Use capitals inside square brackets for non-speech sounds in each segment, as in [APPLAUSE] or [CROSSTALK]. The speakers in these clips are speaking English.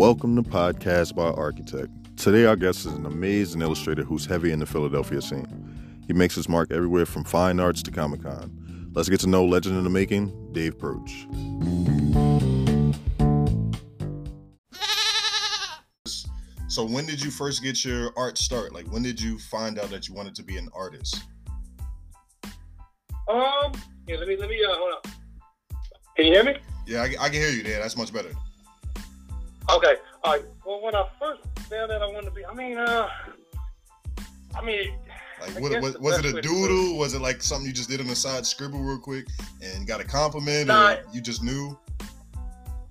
Welcome to Podcast by Architect. Today, our guest is an amazing illustrator who's heavy in the Philadelphia scene. He makes his mark everywhere from fine arts to Comic Con. Let's get to know legend in the making, Dave Proch. So, when did you first get your art start? Like, when did you find out that you wanted to be an artist? Um, yeah, let me let me uh, hold on. Can you hear me? Yeah, I, I can hear you there. That's much better. Okay. All right. Well, when I first found out I wanted to be, I mean, uh, I mean, Like, I what, was, was it a doodle? Was it like something you just did on the side, scribble real quick, and got a compliment, Nah. or you just knew?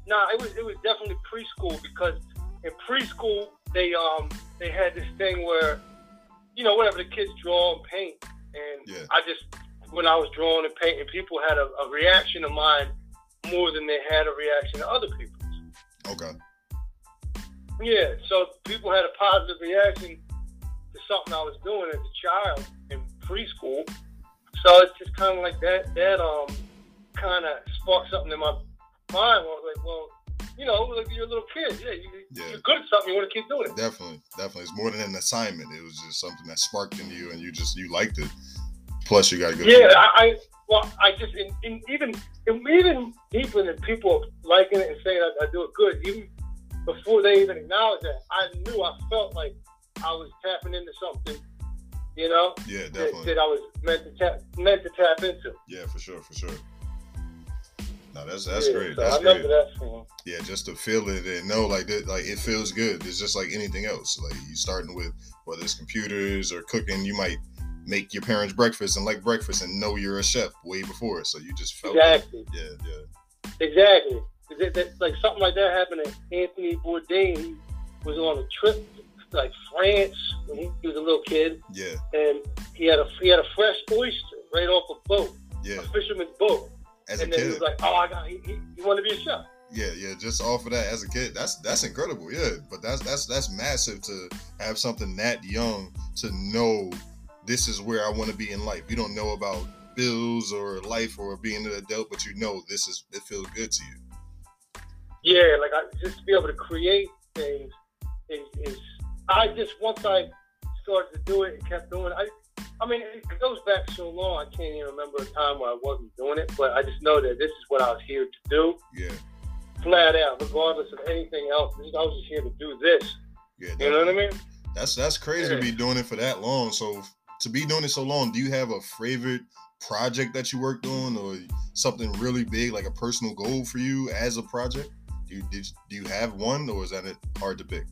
no, it was it was definitely preschool because in preschool they um they had this thing where, you know, whatever the kids draw and paint, and Yeah. I just when I was drawing and painting, people had a, a reaction of mine more than they had a reaction to other people's. Okay. Yeah, so people had a positive reaction to something I was doing as a child in preschool. So it's just kind of like that. That um kind of sparked something in my mind. Where I was like, well, you know, like you're a little kid. Yeah, you, Yeah. you're good at something. You want to keep doing it. Definitely, definitely. It's more than an assignment. It was just something that sparked in you, and you just you liked it. Plus, you got good. Yeah, I, I well, I just in, in, even in, even deeper than people liking it and saying I, I do it good, even before they even acknowledge that, I knew I felt like I was tapping into something. You know, yeah, that, definitely. that I was meant to tap meant to tap into. Yeah, for sure, for sure. No, that's that's Yeah, great. So That's I remember great. that. Yeah, just to feel it and know like that, like it feels good. It's just like anything else. Like you starting with whether it's computers or cooking, you might make your parents breakfast and like breakfast and know you're a chef way before. So you just felt it. Exactly, Yeah, yeah. exactly. Is it- that- like something like that happened to Anthony Bourdain. He was on a trip to like France when he, he was a little kid, Yeah, and he had a he had a fresh oyster right off a boat, yeah. a fisherman's boat. As a and then he was like, "Oh, I got he, he, he wanted to be a chef." Yeah, yeah, just off of that as a kid, that's that's incredible. Yeah, but that's that's that's massive to have something that young to know this is where I want to be in life. You don't know about bills or life or being an adult, but you know this is it feels good to you. Yeah, like I, just to be able to create things is, is I just once I started to do it and kept doing it. I, I mean, it goes back so long. I can't even remember a time where I wasn't doing it. But I just know that this is what I was here to do, Yeah, flat out, regardless of anything else. I was just here to do this. yeah. You know what I mean? That's that's crazy to be doing it for that long. So to be doing it so long, do you have a favorite project that you worked on, or something really big, like a personal goal for you as a project? Do you did do you have one, or is that it hard to pick?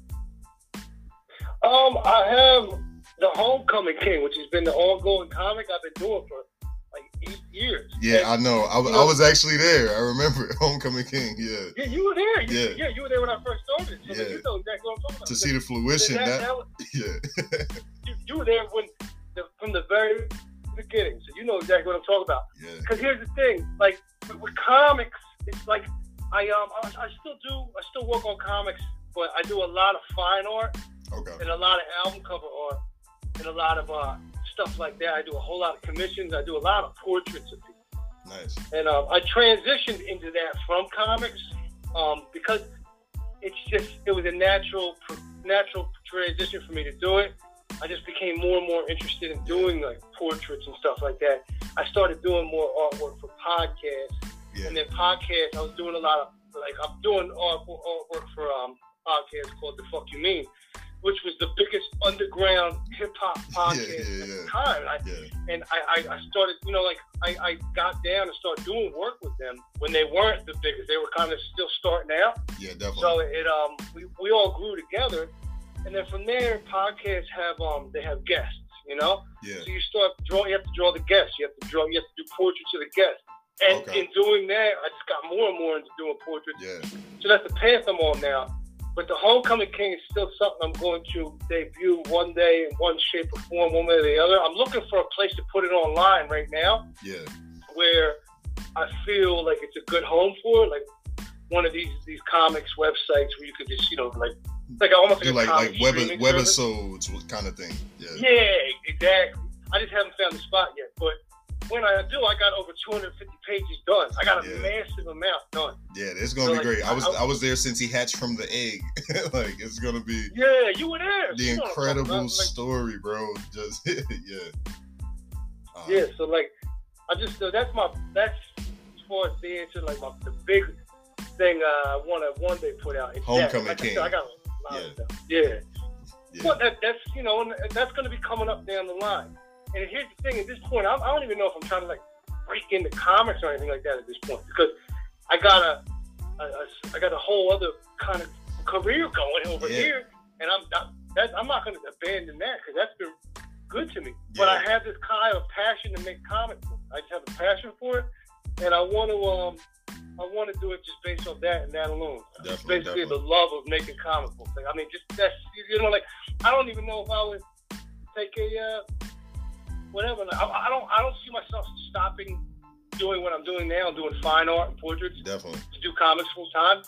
Um, I have the Homecoming King, which has been the ongoing comic I've been doing for like eight years. Yeah, And- I know. I, you I was actually there. I remember [LAUGHS] Homecoming King. Yeah, Yeah, you were there. You, Yeah. yeah. you were there when I first started. So Yeah. you know exactly what I'm talking about. to see the fruition. that, That, that was- [LAUGHS] yeah, you, you were there when the, from the very beginning, so you know exactly what I'm talking about. yeah, Because here's the thing, like with, with comics, it's like I um I, I still do I still work on comics, but I do a lot of fine art okay, and a lot of album cover art and a lot of uh, stuff like that. I do a whole lot of commissions. I do a lot of portraits of people. nice. and um, I transitioned into that from comics um, because it's just it was a natural natural transition for me to do it. I just became more and more interested in doing like portraits and stuff like that. I started doing more artwork for podcasts, Yeah, and then podcast, I was doing a lot of like I'm doing art, artwork for um podcast called The Fuck You Mean, which was the biggest underground hip hop [LAUGHS] podcast yeah, at yeah. the time. I, and I, I, I started, you know, like I, I got down and started doing work with them when they weren't the biggest. They were kind of still starting out. yeah, definitely. So it um we, we all grew together, and then from there, podcasts have um they have guests, you know. yeah, So you start draw. You have to draw the guests. You have to draw. You have to do portraits of the guests. And Okay. in doing that, I just got more and more into doing portraits. yeah, So that's the path I'm on now. But the Homecoming King is still something I'm going to debut one day in one shape or form, one way or the other. I'm looking for a place to put it online right now yeah, where I feel like it's a good home for it, like one of these these comics websites where you could just, you know, like like almost like, like a like web webisodes kind of thing. Yeah, Yeah, exactly. I just haven't found the spot yet, but when I do, I got over 250 pages done. I got a Yeah. massive amount done. Yeah, it's gonna So, be like, great. I was I- I was there since he hatched from the egg. [LAUGHS] like it's gonna be Yeah, you were there. the You know what I'm talking incredible. Like, story, bro. [LAUGHS] Just yeah. Uh, Yeah, so like, I just so that's my that's as far as the answer. Like my the big thing I want to one day put out. is that. Homecoming like I, said, King. I got a lot Yeah. of stuff. Yeah. yeah. Well, that, that's you know, and that's going to be coming up down the line. And here's the thing: at this point, I, I don't even know if I'm trying to like break into comics or anything like that at this point because I got a, a, a I got a whole other kind of career going over Yeah. here, and I'm not, that, I'm not going to abandon that because that's been good to me. But I have this kind of passion to make comic books. I just have a passion for it, and I want to um. I want to do it just based on that and that alone. Definitely, Basically, definitely. the love of making comic books. Like, I mean, just that's you know, like I don't even know if I would take a uh, whatever. I, I don't. I don't see myself stopping doing what I'm doing now, doing fine art and portraits Definitely. to do comics full time.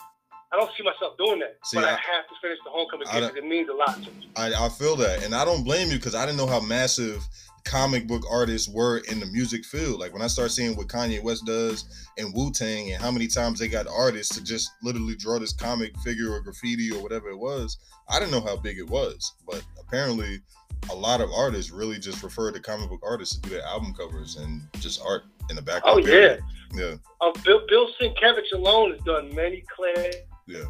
I don't see myself doing that, See, but I, I- have to finish the homecoming game because it means a lot to me. I, I feel that, and I don't blame you because I didn't know how massive comic book artists were in the music field. Like when I start seeing what Kanye West does and Wu Tang, and how many times they got artists to just literally draw this comic figure or graffiti or whatever it was, I didn't know how big it was. But apparently, a lot of artists really just refer to comic book artists to do their album covers and just art in the background. Oh yeah, period. yeah, um, Bill, Bill Sienkiewicz alone has done many classic yeah,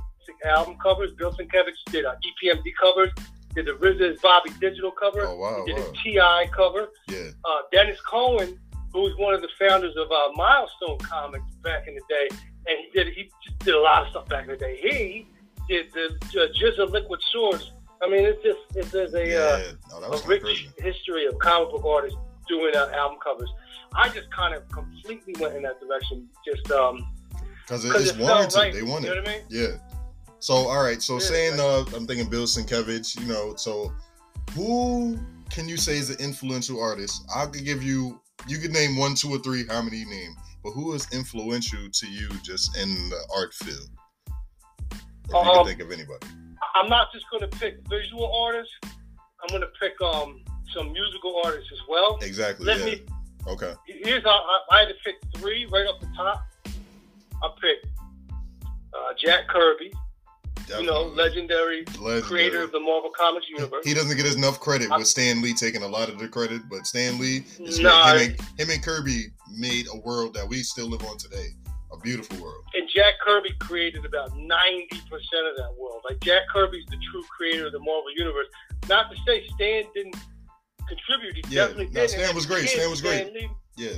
album covers. Bill Sienkiewicz did uh, EPMD covers, did the RZA's Bobby Digital cover, Oh wow, he did wow, a Ti cover. yeah, uh, Denys Cowan, who was one of the founders of uh, Milestone Comics back in the day, and he did he did a lot of stuff back in the day. He did the uh, GZA Liquid Swords. I mean, it's just it's there's a, uh. Oh, a rich history of comic book artists doing uh, album covers. I just kind of completely went in that direction, just um, Because it's it felt warranted. right. They want You it. know what I mean? Yeah. So all right. So Yeah, saying uh, I'm thinking Bill Sienkiewicz. You know. So who can you say is an influential artist? I could give you. You could name one, two, or three. How many you name? But who is influential to you just in the art field? If you Um, can think of anybody. I'm not just going to pick visual artists. I'm going to pick um some musical artists as well. Exactly. Let yeah. me Okay. here's how I, I had to pick three right off the top. I picked uh, Jack Kirby, Definitely. you know, legendary Legendary. creator of the Marvel Comics universe. He doesn't get enough credit with Stan Lee taking a lot of the credit, but Stan Lee Nah. Him and, him and Kirby made a world that we still live on today. A beautiful world. and Jack Kirby created about 90% of that world. Like, Jack Kirby's the true creator of the Marvel universe. Not to say Stan didn't contribute, he Yeah, definitely no, did. Stan was great. Stan was great. Lee- Yeah.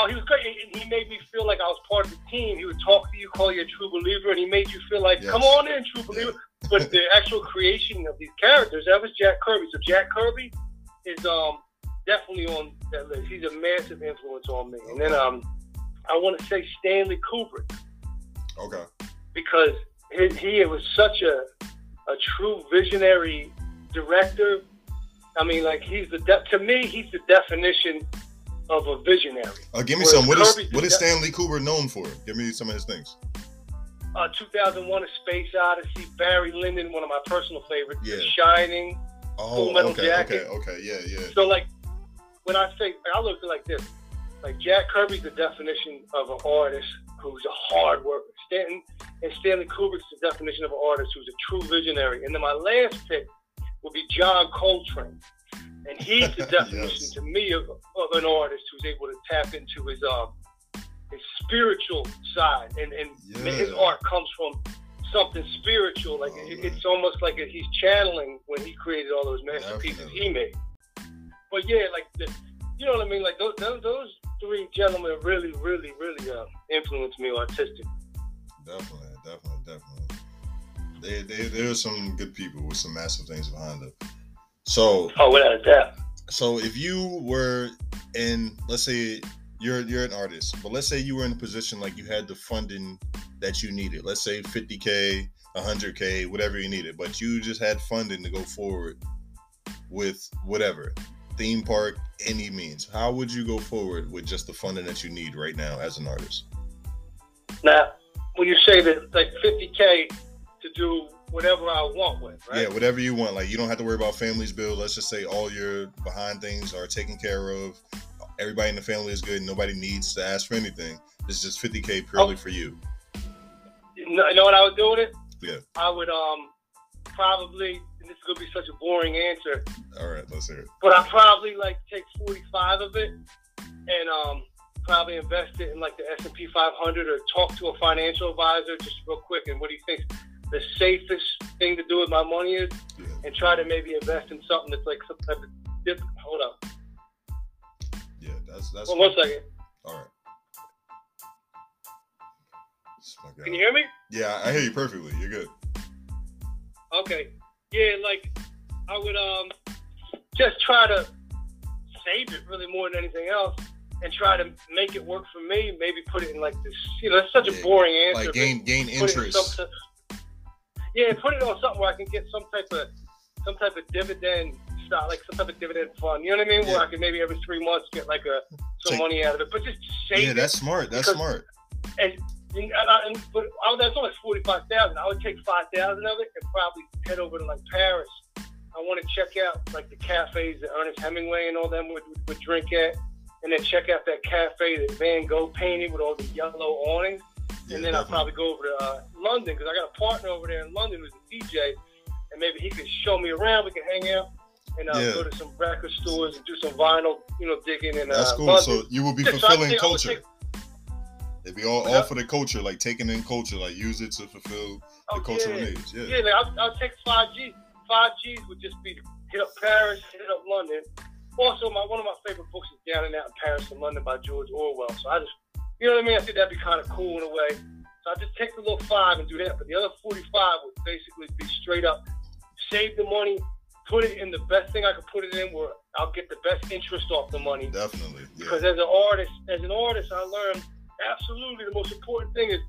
Oh, he was great, and he made me feel like I was part of the team. He would talk to you, call you a true believer, and he made you feel like, Yes. "Come on in, true believer." But the actual creation of these characters, that was Jack Kirby. So Jack Kirby is um definitely on that list. He's a massive influence on me. And then um, I want to say Stanley Kubrick Okay. because he, he was such a a true visionary director. I mean, like he's the de- to me, he's the definition of a visionary. Uh, give me Whereas some. What is what is Stanley Kubrick known for? Give me some of his things. uh, 2001: A Space Odyssey, Barry Lyndon, one of my personal favorites, Yeah. The Shining. Oh, Full Metal okay, Jacket. okay, okay, yeah, yeah. So like, when I say, I look at it like this, like Jack Kirby's the definition of an artist who's a hard worker. Stanton and Stanley Kubrick's the definition of an artist who's a true visionary. And then my last pick will be John Coltrane. And he's the [LAUGHS] definition Yes. to me of, of an artist who's able to tap into his um his spiritual side and, and his art comes from something spiritual. Like Oh, it, it's almost like he's channeling when he created all those masterpieces Definitely. he made. But yeah, like the, you know what I mean. Like those those, those three gentlemen really, really, really uh, influenced me artistically. Definitely, definitely, definitely. They, they, there's some good people with some massive things behind them. So, Oh, without a doubt. so if you were in, let's say you're you're an artist, but let's say you were in a position like you had the funding that you needed. Let's say 50k, 100k, whatever you needed, but you just had funding to go forward with whatever theme park, any means. How would you go forward with just the funding that you need right now as an artist? Now, when you say that, like 50k to do whatever I want with, right? Yeah, whatever you want. Like you don't have to worry about family's bill. Let's just say all your behind things are taken care of. everybody in the family is good. Nobody needs to ask for anything. It's just 50k purely oh. for you. You know what I would do with it? Yeah. I would um probably. this is gonna be such a boring answer. All right, let's hear it. But I probably like take 45 of it and um probably invest it in like the S&P 500 or talk to a financial advisor just real quick and what do you think the safest thing to do with my money is yeah. and try to maybe invest in something that's like some type of dip. Hold up. Yeah, that's that's. Well, one second. All right. Can you hear me? Yeah, I hear you perfectly. You're good. Okay. Yeah, like I would um just try to save it really more than anything else and try to make it work for me. Maybe put it in like this. You know, it's such yeah, a boring answer. Like gain gain interest. Yeah, put it on something where I can get some type of some type of dividend style, like some type of dividend fund. You know what I mean? Yeah. Where I can maybe every three months get like a some Take, money out of it, but just save. Yeah, that's smart. That's smart. And and, I, and but I, that's only forty five thousand. I would take five thousand of it and probably head over to like Paris. I want to check out like the cafes that Ernest Hemingway and all them would, would, would drink at, and then check out that cafe that Van Gogh painted with all the yellow awnings. Yeah, and then I'll probably go over to uh, London because I got a partner over there in London who's a DJ, and maybe he could show me around. We can hang out and uh, yeah. go to some record stores and do some vinyl, you know, digging. And that's uh, cool. London. So you will be fulfilling culture. It'd be all, all for the culture, like taking in culture, like use it to fulfill the oh, cultural yeah. needs. Yeah, yeah. Like I'll, I'll take five G. Five Gs would just be hit up Paris, hit up London. Also, my one of my favorite books is Down and Out in Paris and London by George Orwell. So I just, you know what I mean? I think that'd be kind of cool in a way. So I just take the little five and do that. But the other 45 would basically be straight up save the money, put it in the best thing I could put it in where I'll get the best interest off the money. Definitely. Yeah. Because as an artist, as an artist, I learned absolutely the most important thing is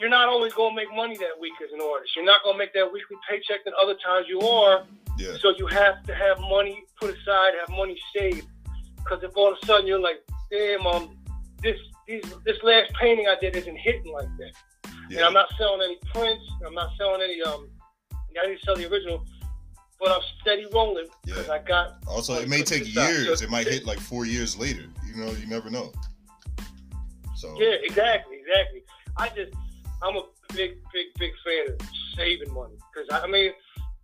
you're not always going to make money that week as an artist. You're not going to make that weekly paycheck that other times you are. Yeah. So you have to have money put aside, have money saved. Because if all of a sudden you're like, damn, um, this these, this last painting I did isn't hitting like that. Yeah. And I'm not selling any prints. I'm not selling any. Um, I didn't sell the original, but I'm steady rolling because yeah. I got. Also, it may take years. it might hit like four years later. You know, you never know. So yeah, exactly, exactly. I just I'm a big, big, big fan of saving money because I, I mean.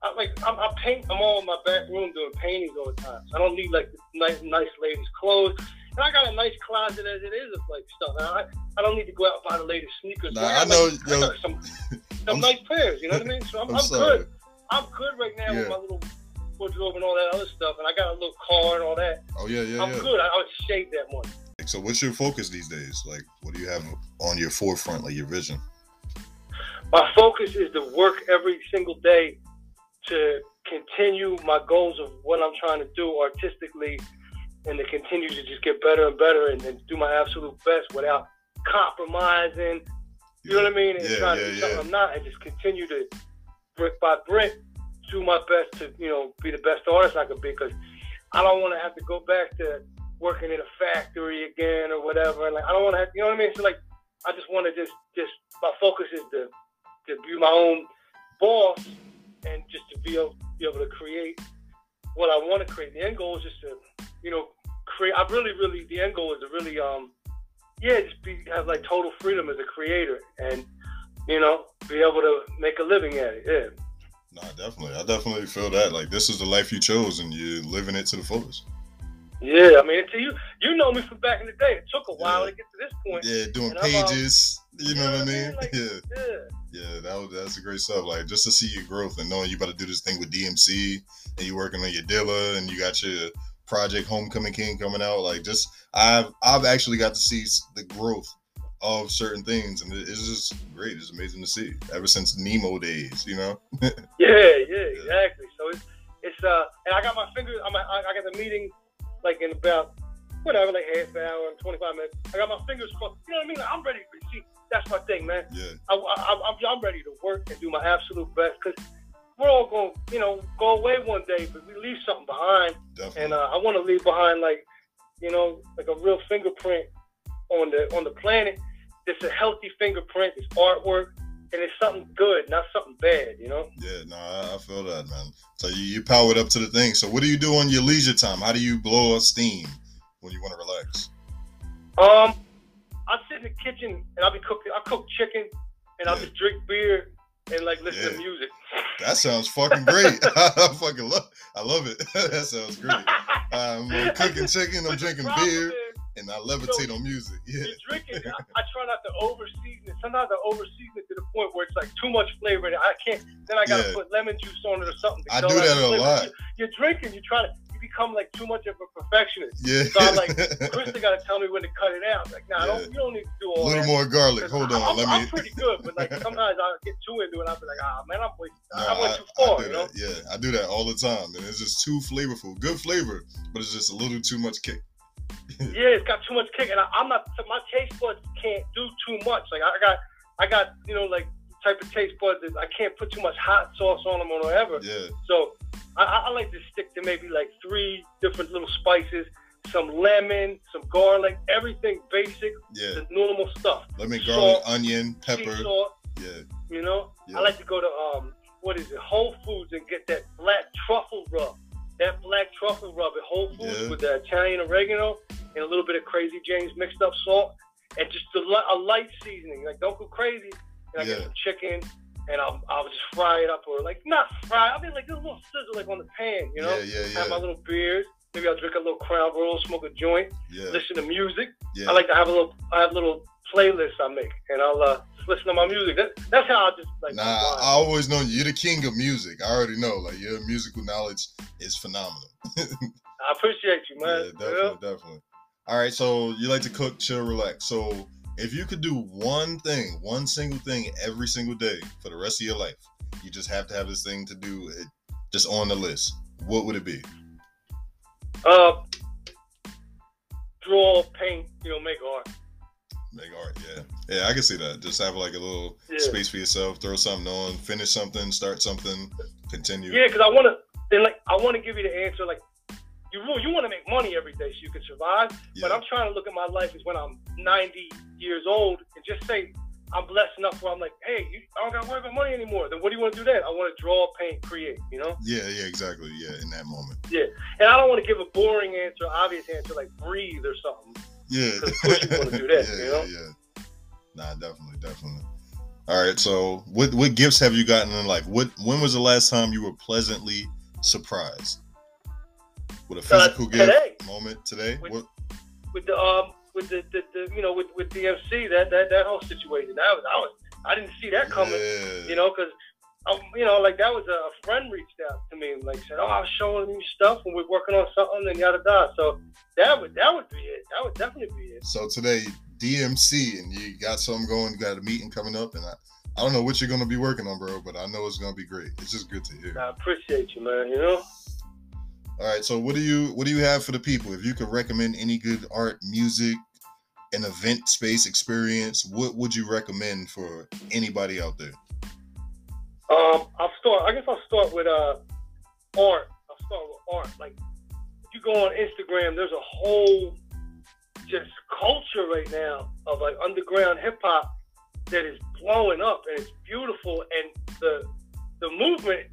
I like I'm, I paint. I'm all in my back room doing paintings all the time. So I don't need like nice, nice ladies' clothes. And I got a nice closet as it is of like stuff. And I, I don't need to go out and buy the latest sneakers. Nah, I, I know, like, yo, I some, [LAUGHS] some nice pairs. You know what I mean? So I'm, I'm, I'm good. I'm good right now yeah. with my little wardrobe and all that other stuff. And I got a little car and all that. Oh yeah, yeah. I'm yeah. good. I, I would save that money. So what's your focus these days? Like what do you have on your forefront, like your vision? My focus is to work every single day to continue my goals of what I'm trying to do artistically and to continue to just get better and better and, and do my absolute best without compromising. You know what I mean? And yeah, trying yeah, to do something I'm not and just continue to brick by brick do my best to, you know, be the best artist I could be because I don't want to have to go back to working in a factory again or whatever. And like I don't want to have, you know what I mean? So like I just want to just just my focus is to to be my own boss and just to be able, be able to create what I want to create. The end goal is just to you know create. I really really the end goal is to really um yeah just be have like total freedom as a creator and you know be able to make a living at it. Yeah. Nah, definitely. I definitely feel that. Like this is the life you chose, and you're living it to the fullest. Yeah, I mean, to you, you know me from back in the day. It took a while yeah. to get to this point. Yeah, doing pages. You know, you what I mean? Like, yeah. yeah. Yeah, that was that's a great stuff. Like just to see your growth and knowing you about to do this thing with DMC and you working on your Dilla and you got your project Homecoming King coming out. Like just I've I've actually got to see the growth of certain things and it's just great. It's amazing to see. Ever since Nemo days, you know. [LAUGHS] yeah, yeah, exactly. So it's it's uh and I got my fingers. I'm I, I got the meeting like in about whatever, like half an hour, 25 minutes. I got my fingers crossed. You know what I mean? Like, I'm ready to see. That's my thing, man. Yeah. I, I, I'm, I'm ready to work and do my absolute best because we're all going, to you know, go away one day, but we leave something behind. Definitely. And uh, I want to leave behind like, you know, like a real fingerprint on the on the planet. It's a healthy fingerprint. It's artwork and it's something good, not something bad, you know? Yeah, no, I, I feel that, man. So you, you powered up to the thing. So what do you do on your leisure time? How do you blow off steam? when you want to relax? Um, I sit in the kitchen and I'll be cooking. I cook chicken and I'll just drink beer and like listen Yeah. to music. That sounds fucking great. [LAUGHS] I fucking love. I love it. [LAUGHS] that sounds great. [LAUGHS] I'm uh, cooking chicken. I'm drinking beer, is, and I levitate on music. Yeah. You're drinking. I, I try not to overseason it. Sometimes I overseason it to the point where it's like too much flavor. And I can't. Then I gotta Yeah. put lemon juice on it or something. I do that a lot. You- You're drinking. You try to. Become like too much of a perfectionist. Yeah. So I'm like, [LAUGHS] Krista got to tell me when to cut it out. Like, nah, Yeah. don't, you don't need to do all. A little that. more garlic. Hold I'm, on. Let I'm [LAUGHS] pretty good, but like sometimes I get too into it. I'll be like, ah, man, I'm wasting. No, I went too far, you know. Yeah, I do that all the time, and it's just too flavorful. Good flavor, but it's just a little too much kick. [LAUGHS] Yeah, it's got too much kick, and I, I'm not. My taste buds can't do too much. Like I got, I got, you know, like type of taste buds that I can't put too much hot sauce on them or whatever. Yeah, So I, I like to stick to maybe like three different little spices, some lemon, some garlic, everything basic, yeah. the normal stuff. Lemon, Salt, garlic, onion, Sea pepper. salt, Yeah, you know. yeah. I like to go to um, what is it, Whole Foods, and get that black truffle rub. That black truffle rub at Whole Foods Yeah. with the Italian oregano and a little bit of Crazy James mixed up salt, and just a, a light seasoning. Like don't go crazy. And I Yeah. get some chicken, and I'll I'll just fry it up, or like not fry. I mean like a little sizzle like on the pan, you know. yeah, yeah, Have my little beers. Maybe I'll drink a little Crown Royal, smoke a joint, yeah, listen to music. yeah. I like to have a little I have little playlists I make, and I'll uh, listen to my music. That, that's how I just like. Nah. I always know you're the king of music. I already know, like your musical knowledge is phenomenal. [LAUGHS] I appreciate you, man. Yeah, definitely, definitely. All right, so you like to cook, chill, relax. So if you could do one thing, one single thing every single day for the rest of your life, you just have to have this thing to do it just on the list. What would it be? Uh, draw, paint, you know, make art. Make art, yeah. Yeah, I can see that. Just have like a little Yeah. space for yourself, throw something on, finish something, start something, continue. Yeah, because I want to, and like, I want to give you the answer. Like, you you want to make money every day so you can survive. But I'm trying to look at my life as when I'm 90 years old and just say I'm blessed enough where I'm like, hey, you, I don't got to worry about money anymore. Then what do you want to do then? I want to draw, paint, create. You know. yeah, yeah, exactly. Yeah, in that moment. Yeah, and I don't want to give a boring answer, obvious answer like breathe or something. Yeah. 'Cause of course you wanna do that, [LAUGHS] yeah, you know? yeah. Nah, definitely, definitely. All right, so what what gifts have you gotten in life? What when was the last time you were pleasantly surprised with a Uh, physical gift moment today? With- What? with the um with the, the, the you know with with DMC that that that whole situation that was I was I didn't see that coming Yeah. you know because um you know like that was a, a friend reached out to me and like said oh I was showing you stuff and we're working on something and yada yada so that would that would be it that would definitely be it So today DMC and you got something going. You got a meeting coming up, and I I don't know what you're gonna be working on, bro, but I know it's gonna be great. It's just good to hear. I appreciate you man you know All right, so what do you what do you have for the people? If you could recommend any good art, music, an event space experience, what would you recommend for anybody out there? um I'll start I guess I'll start with uh art I'll start with art like if you go on Instagram there's a whole just culture right now of like underground hip hop that is blowing up and it's beautiful and the the movement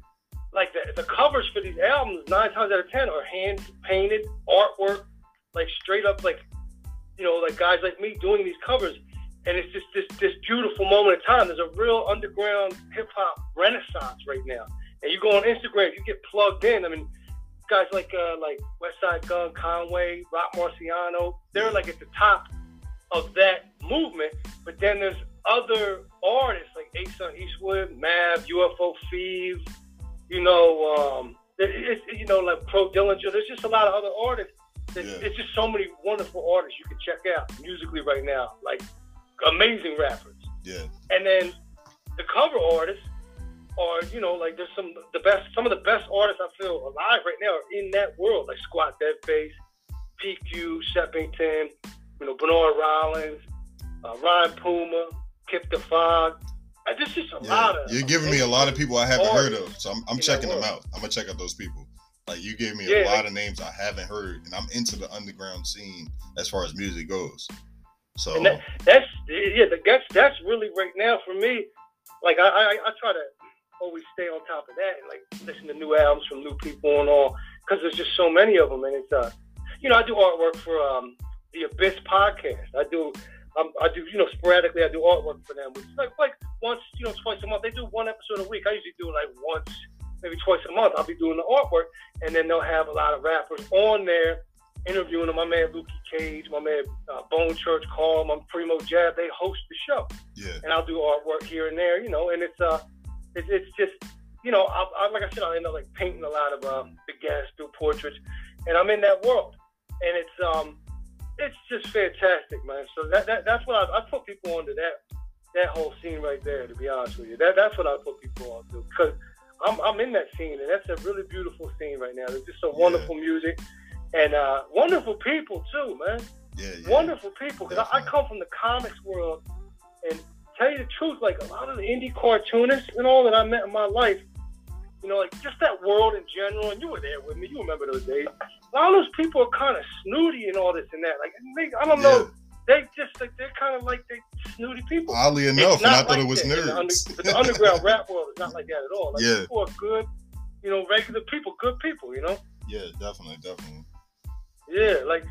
like the, the covers for these albums nine times out of ten are hand painted artwork like straight up like you know like guys like me doing these covers and it's just this this beautiful moment in time there's a real underground hip hop renaissance right now and you go on Instagram you get plugged in I mean guys like uh, like Westside Gun, Conway, Rock Marciano, they're like at the top of that movement. But then there's other artists like Ace on Eastwood, Mav, UFO Fev, you know, um, it, it's you know like Pro Dillinger. There's just a lot of other artists. That, Yeah. It's just so many wonderful artists you can check out musically right now, like amazing rappers. Yeah, And then the cover artists are, you know, like there's some the best some of the best artists I feel alive right now are in that world, like Squat Dead Face, PQ, Sheppington, you know, Bernard Rollins, uh, Ryan Puma, Kip the Fog. Uh, There's just a yeah. lot of You're giving me a lot of people I haven't heard of, so I'm, I'm checking them out. I'm gonna check out those people. Like you gave me Yeah, a lot of names I haven't heard, and I'm into the underground scene as far as music goes. So that, that's yeah, that's that's really right now for me. Like I, I I try to always stay on top of that and like listen to new albums from new people and all because there's just so many of them and it's uh you know, I do artwork for um, the Abyss podcast. I do, um, I do, you know, sporadically. I do artwork for them, which is like like once, you know, twice a month. They do one episode a week. I usually do like once, maybe twice a month. I'll be doing the artwork, and then they'll have a lot of rappers on there interviewing them. My man Lukey Cage, my man uh, Bone Church Carl, my Primo Jab. They host the show, Yeah. and I'll do artwork here and there, you know. And it's uh, it's, it's just, you know, I, I, like I said, I end up like painting a lot of uh, big gas, do portraits, and I'm in that world, and it's um, it's just fantastic, man. So that, that that's what I, I put people onto that that whole scene right there. To be honest with you, that that's what I put people onto because. I'm, I'm in that scene, and that's a really beautiful scene right now. There's just some Yeah. wonderful music and uh, wonderful people too, man. Yeah. yeah. Wonderful people. Because I, I come from the comics world, and tell you the truth, like a lot of the indie cartoonists and all that I met in my life, you know, like just that world in general. And you were there with me. You remember those days. A lot of those people are kind of snooty and all this and that. Like I don't know. They just like they're kind of like they snooty people. Oddly enough, and I not thought like it was that under- nerds. but the underground rap world is not like that at all. Like Yeah. people are good, you know, regular people, good people, you know. yeah, definitely, definitely. Yeah, like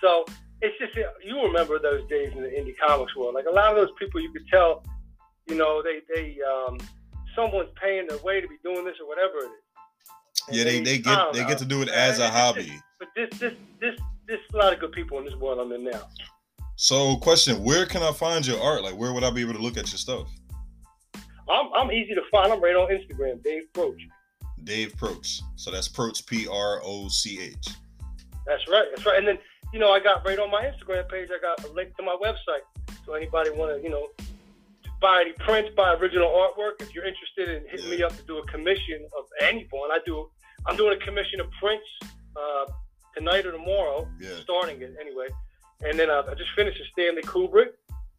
so. It's just you remember those days in the indie comics world. Like a lot of those people, you could tell, you know, they they um, someone's paying their way to be doing this or whatever it is. And Yeah, they, they get they get to do it as a hobby. But this this this this a lot of good people in this world I'm in now. So, question: Where can I find your art? Like, where would I be able to look at your stuff? I'm I'm easy to find. I'm right on Instagram, Dave Proch. Dave Proch. So that's Proch, P R O C H. That's right. That's right. And then you know I got right on my Instagram page. I got a link to my website. So anybody want to you know buy any prints, buy original artwork. If you're interested in hitting me up to do a commission of any point, I do. I'm doing a commission of prints uh, tonight or tomorrow. Yeah. starting it anyway. And then uh, I just finished with Stanley Kubrick.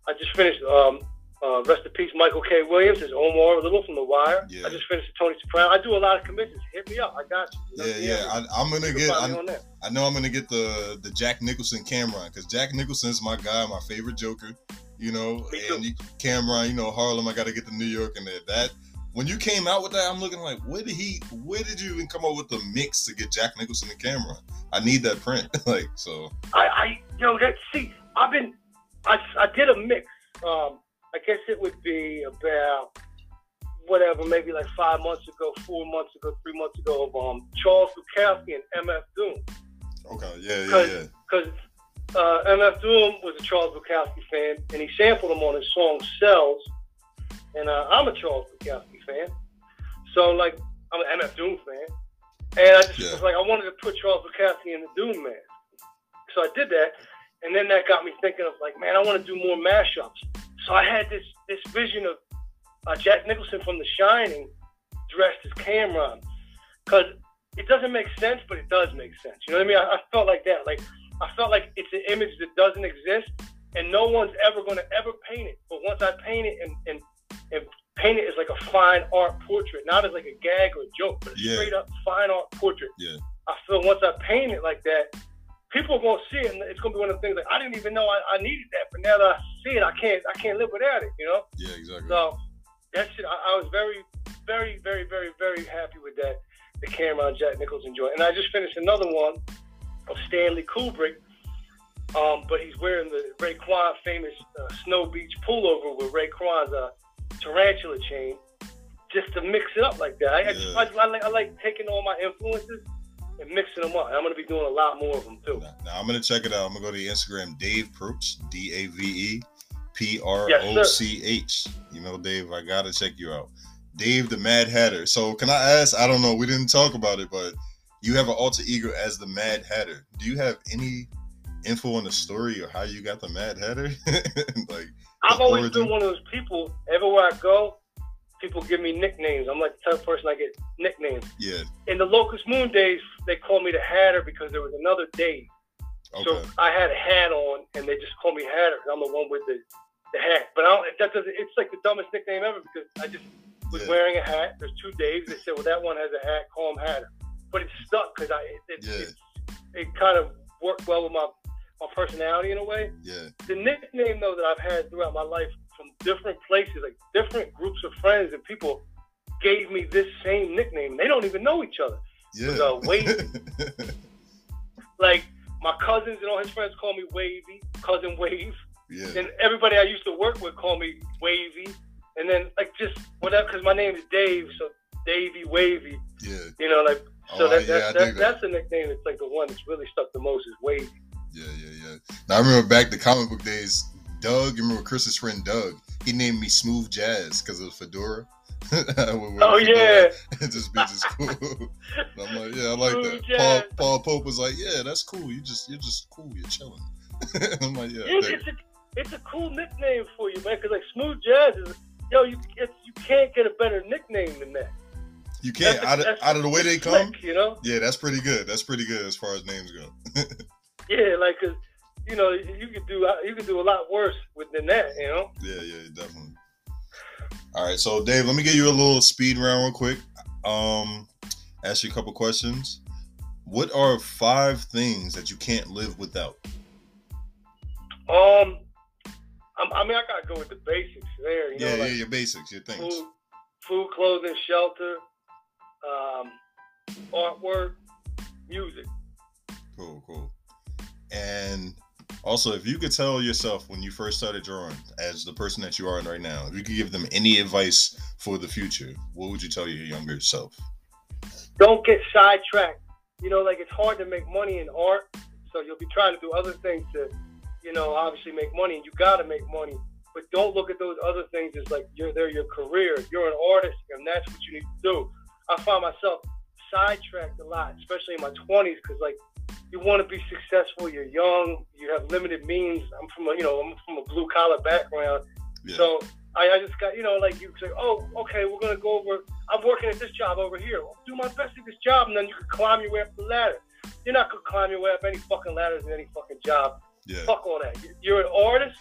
I just finished um, uh, rest in peace Michael K. Williams, as Omar Little from The Wire. Yeah. I just finished Tony Soprano. I do a lot of commissions. Hit me up. I got you. you know, Yeah, yeah. I, I'm gonna get. I. I know I'm gonna get the the Jack Nicholson Cam'ron because Jack Nicholson's my guy, my favorite Joker. You know, and you, Cam'ron, you know Harlem. I got to get to New York, and that, that when you came out with that, I'm looking like, where did he? Where did you even come up with the mix to get Jack Nicholson and Cam'ron? I need that print, [LAUGHS] like so. I, I yo, that, see, I've been, I, I did a mix. Um, I guess it would be about whatever, maybe like five months ago, four months ago, three months ago of um, Charles Bukowski and MF Doom. Okay, yeah, yeah, Cause- yeah. because uh, MF Doom was a Charles Bukowski fan, and he sampled him on his song "Cellz." And uh, I'm a Charles Bukowski fan, so like I'm an MF Doom fan, and I just Yeah. was like I wanted to put Charles Bukowski in the Doom mask. So I did that, and then that got me thinking of like, man, I want to do more mashups. So I had this this vision of uh, Jack Nicholson from The Shining dressed as Cam'ron, because it doesn't make sense, but it does make sense. You know what I mean? I, I felt like that. Like I felt like it's an image that doesn't exist, and no one's ever going to ever paint it. But once I paint it and and and paint it as like a fine art portrait, not as like a gag or a joke, but a Yeah. straight up fine art portrait. Yeah. I feel once I paint it like that, people are gonna see it, and it's gonna be one of the things like I didn't even know I, I needed that, but now that I see it, I can't I can't live without it. You know? Yeah, exactly. So that shit, I, I was very, very, very, very, very happy with that. The Cam'ron Jack Nicholson joint, and I just finished another one of Stanley Kubrick. Um, but he's wearing the Raekwon famous uh, Snow Beach pullover with Raekwon's uh, tarantula chain, just to mix it up like that. I, I, just, Yeah. I, I, like, I like taking all my influences and mixing them up. And I'm gonna be doing a lot more of them too. Now, now I'm gonna check it out. I'm gonna go to your Instagram, Dave Proch, D A V E P R O. C H. You know, Dave, I gotta check you out. Dave the Mad Hatter. So can I ask? I don't know. We didn't talk about it, but you have an alter ego as the Mad Hatter. Do you have any info on the story or how you got the Mad Hatter? [LAUGHS] like, I've always been one of those people. Everywhere I go, people give me nicknames. I'm like the type of person I get nicknames. yeah, In the Locust Moon days, they called me the Hatter because there was another day. okay, So I had a hat on, and they just called me Hatter. I'm the one with the, the hat. But I don't, that doesn't. It's like the dumbest nickname ever because I just was Yeah. wearing a hat. There's two Daves. They said, well, that one has a hat. Call him Hatter. But it stuck because I it, it, Yeah. it, it kind of worked well with my my personality in a way yeah, the nickname though that I've had throughout my life from different places, like different groups of friends and people, gave me this same nickname. They don't even know each other. yeah. uh, wait. [LAUGHS] Like my cousins and all his friends call me Wavy, cousin Wave. Yeah. And everybody I used to work with call me Wavy. And then like just whatever, because my name is Dave, so Davy Wavy. Yeah. You know, like so Oh, that, yeah, that, that, that. that's the nickname that's like the one that's really stuck the most is Wavy. Yeah, yeah, yeah. Now I remember back the comic book days. Doug, you remember Chris's friend Doug? He named me Smooth Jazz because of Fedora. I would wear Oh yeah. [LAUGHS] just be just cool. I'm like, yeah, I like Smooth that. Jazz. Paul, Paul Pope was like, yeah, that's cool. You just you're just cool. You're chilling. [LAUGHS] I'm like, yeah, it's a, it's a cool nickname for you, man. Because like Smooth Jazz is, yo, you you can't get a better nickname than that. you can't That's- out of, out of the way they slick, come. you know. Yeah, that's pretty good. That's pretty good as far as names go. [LAUGHS] Yeah, like 'cause you know you could do you could do a lot worse with than that, you know. Yeah, yeah, definitely. All right, so Dave, let me give you a little speed round real quick. Um, ask you a couple questions. What are five things that you can't live without? Um, I'm, I mean I gotta go with the basics there, you know, yeah, like yeah, your basics, your things. food, food, clothing, shelter, um, artwork, music. Cool, cool. And also, if you could tell yourself when you first started drawing, as the person that you are right now, if you could give them any advice for the future, what would you tell your younger self? don't get sidetracked. You know, like it's hard to make money in art, so you'll be trying to do other things to, you know, obviously make money, and you got to make money. But don't look at those other things as like you're they're your career. You're an artist, and that's what you need to do. I find myself sidetracked a lot, especially in my 20s, because like you want to be successful. You're young. You have limited means. I'm from a you know I'm from a blue collar background. Yeah, So I, I just got, you know, like you say, oh, okay, we're gonna go over. I'm working at this job over here. I'll do my best at this job, and then you can climb your way up the ladder. You're not gonna climb your way up any fucking ladders in any fucking job. yeah, Fuck all that. You're an artist.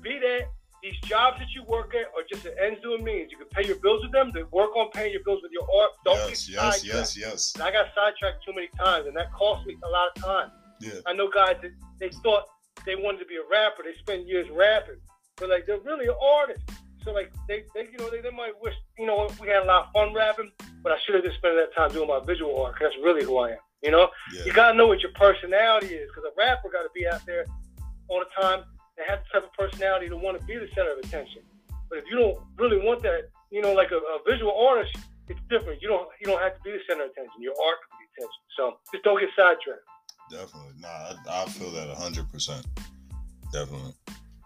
Be that. These jobs that you work at are just an ends to a means. You can pay your bills with them. They work on paying your bills with your art. Don't yes, get yes, sidetracked. yes, yes. And I got sidetracked too many times, and that cost me a lot of time. Yeah, I know guys that they thought they wanted to be a rapper. They spend years rapping, but like they're really an artist. So like they, they you know they, they might wish you know we had a lot of fun rapping, but I should have just spent that time doing my visual art. 'cause that's really who I am. You know, yeah, you gotta know what your personality is because a rapper got to be out there all the time and have the type of personality to want to be the center of attention. But if you don't really want that, you know, like a, a visual artist, it's different. You don't you don't have to be the center of attention. Your art can be attention. So just don't get sidetracked. definitely. Nah, I, I feel that hundred percent. Definitely.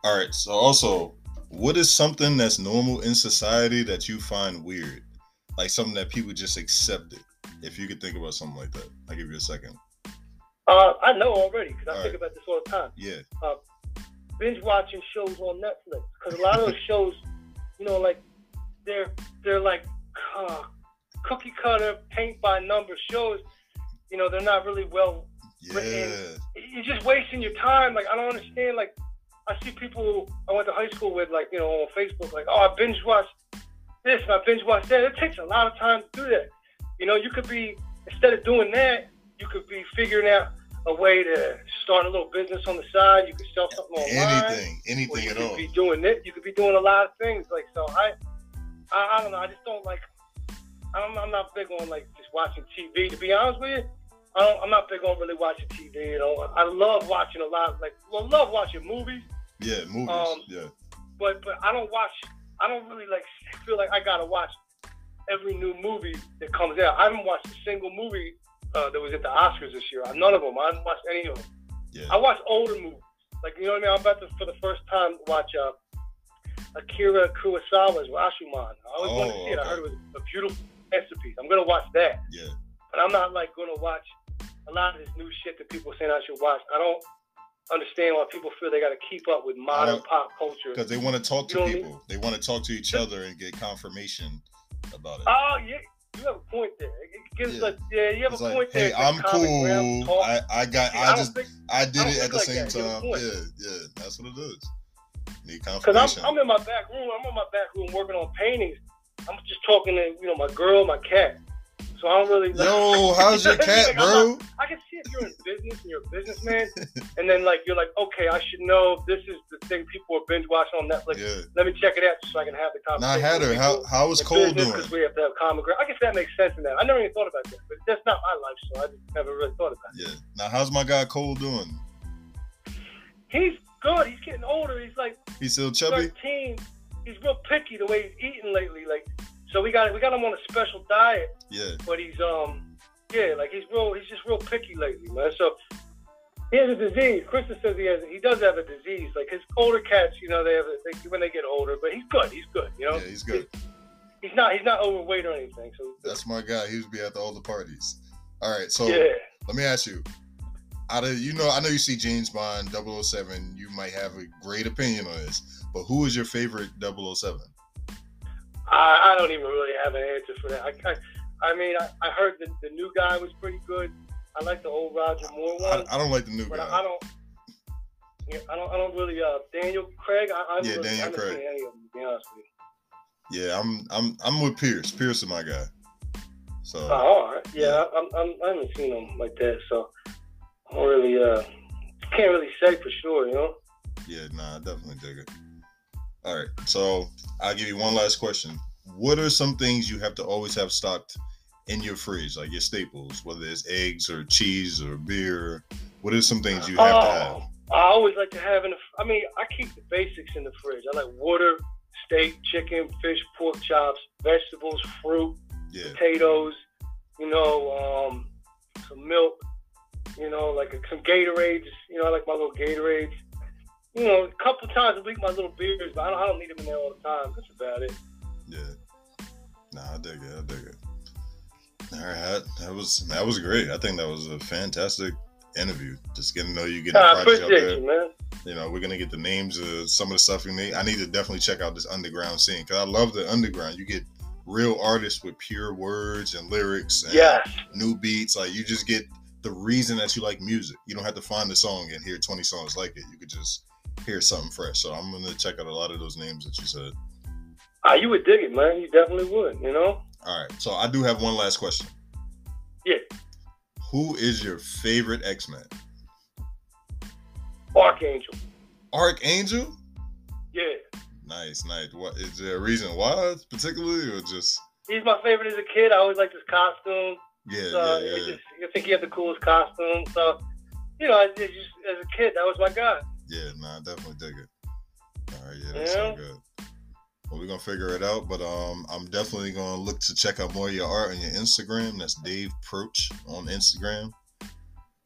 All right. So also, what is something that's normal in society that you find weird? Like something that people just accepted. If you could think about something like that, I'll give you a second. Uh, I know already because I All think right. about this all the time. Yeah, Binge watching shows on Netflix because a lot of those shows, you know, like they're they're like uh, cookie cutter, paint by number shows. You know, they're not really well. yeah, You're just wasting your time. Like I don't understand. Like I see people I went to high school with, like you know, on Facebook, like oh I binge watched this and I binge watched that. It takes a lot of time to do that. You know, you could be instead of doing that, you could be figuring out a way to start a little business on the side. You could sell something online. anything, anything you at all. You could all. be doing it. You could be doing a lot of things. Like so, I, I, I don't know. I just don't like. I'm, I'm not big on like just watching TV. To be honest with you, I don't, I'm not big on really watching TV. You know, I love watching a lot. Like, well, I love watching movies, Yeah, movies. Um, yeah, but but I don't watch. I don't really like feel like I gotta watch every new movie that comes out. I haven't watched a single movie uh, that was at the Oscars this year. None of them. I haven't watched any of them. yeah, I watch older movies. Like you know what I mean? I'm about to for the first time watch uh, Akira Kurosawa's Rashomon. I always wanted to Oh, see it. I heard it was a beautiful masterpiece. I'm gonna watch that. yeah. But I'm not like gonna watch a lot of this new shit that people are saying I should watch. I don't understand why people feel they gotta keep up with modern pop culture. Because they want to talk to You know what I mean? people. They want to talk to each other and get confirmation about it. Oh yeah, you have a point there. It gives Yeah. like yeah, you have It's a like, point there. hey, It's I'm cool. I, I got. See, I don't just. think- I did I it at the like same that. You have a time. Yeah, yeah. That's what it is. Need Because confirmation. I'm, I'm in my back room. I'm in my back room working on paintings. I'm just talking to you know my girl, my cat. So I don't really. Yo, how's your [LAUGHS] cat, like, bro? Not, I can see if you're in business and you're a businessman, and then like you're like, okay, I should know if this is the thing people are binge watching on Netflix. Yeah. Let me check it out so I can have the conversation. I had her. How was Cole doing? Because we have to have common ground. I guess that makes sense in that. I never even thought about that, but that's not my life, so I just never really thought about it. Yeah. Now how's my guy Cole doing? He's good. He's getting older. He's like He's still chubby? 13. He's real picky the way he's eating lately. Like, so we got we got him on a special diet, Yeah. but he's um yeah, like he's real. He's just real picky lately, man. So he has a disease. Krista says he has. He does have a disease. Like his older cats, you know, they have a, they, when they get older. But he's good. He's good. You know. Yeah, he's good. He's not. He's not overweight or anything. So That's my guy. He to be at the, all the parties. All right, so yeah. let me ask you. Out of you know, I know you see James Bond 007, you might have a great opinion on this, but who is your favorite 007? I, I don't even really have an answer for that. I, I, I mean, I, I heard the, the new guy was pretty good. I like the old Roger Moore I, one, I don't like the new guy. I, I don't. Yeah, I don't. I don't really. Uh, Daniel Craig. I, I'm Yeah, really, Daniel I Craig. Any of them, to be honest with you. Yeah, I'm. I'm I'm with Pierce. Pierce is my guy. So Oh, all right. Yeah, I'm, I'm, I haven't seen them like that, so I don't really. Uh, can't really say for sure. You know. yeah, nah, I definitely dig it. All right, so I'll give you one last question. What are some things you have to always have stocked in your fridge, like your staples, whether it's eggs or cheese or beer? What are some things you have to have? Oh, I always like to have in the. I mean, I keep the basics in the fridge. I like water, steak, chicken, fish, pork chops, vegetables, fruit, Yeah, potatoes. You know, um, some milk. You know, like some Gatorades. You know, I like my little Gatorades. You know, a couple times a week my little beers, but I don't, I don't need them in there all the time. That's about it. yeah. Nah, I dig it. I dig it. All right, that, was that was great. I think that was a fantastic interview. Just getting to know you, getting I project out there. you, man. you know, we're gonna get the names of some of the stuff you need. I need to definitely check out this underground scene because I love the underground. You get real artists with pure words and lyrics and Yes. new beats. Like you just get the reason that you like music. You don't have to find the song and hear 20 songs like it. You could just hear something fresh. So I'm gonna check out a lot of those names that you said. Ah, you would dig it, man. You definitely would. You know. All right. So I do have one last question. Yeah. Who is your favorite X-Men? Archangel. Archangel? Yeah. Nice, nice. What is there a reason why particularly or just He's my favorite as a kid. I always liked his costume. yeah, So yeah, yeah. just, I think he had the coolest costume. So, you know, just, as a kid, that was my guy. Yeah, nah, I definitely dig it. All right, yeah, that's Yeah. sounds good. Well, we're gonna figure it out, but um, I'm definitely gonna look to check out more of your art on your Instagram. That's Dave Proch on Instagram.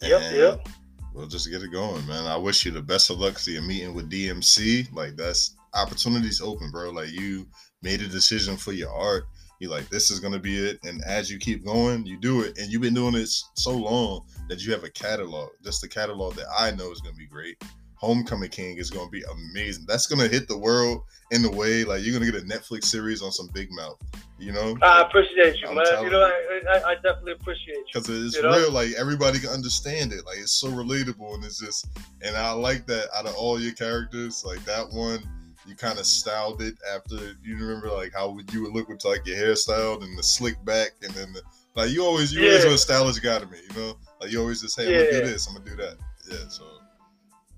Yep, And yep. We'll just get it going, man. I wish you the best of luck to your meeting with DMC. Like that's opportunities open, bro. Like you made a decision for your art. You like this is gonna be it, and as you keep going, you do it, and you've been doing it so long that you have a catalog. Just the catalog that I know is gonna be great. Homecoming King is gonna be amazing. That's gonna hit the world in the way like you're gonna get a Netflix series on some Big Mouth. You know, I appreciate you, I'm man. You know, I, I, I definitely appreciate you. because it's You know? real. Like everybody can understand it. Like it's so relatable, and it's just. And I like that out of all your characters, like that one, you kind of styled it after. You remember like how would you would look with like your hairstyle and the slick back, and then the, like you always you always were a stylish guy to me. You know, like you always just hey, I'm gonna do this, I'm gonna do that. Yeah, so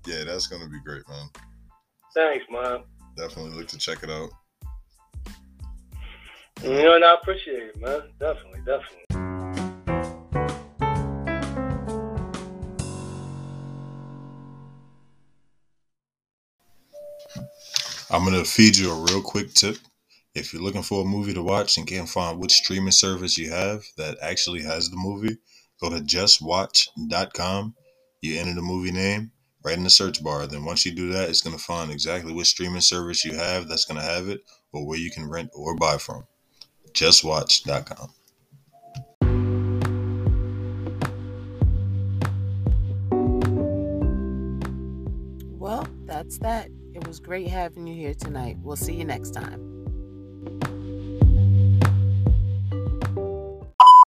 yeah, that's gonna be great, man. Thanks, man. Definitely look to check it out. You know, and I appreciate it, man. Definitely, definitely. I'm gonna feed you a real quick tip. If you're looking for a movie to watch and can't find which streaming service you have that actually has the movie, go to justwatch.com. You enter the movie name right in the search bar. Then once you do that, it's gonna find exactly which streaming service you have that's gonna have it, or where you can rent or buy from. Justwatch.com. Well, that's that. It was great having you here tonight. We'll see you next time.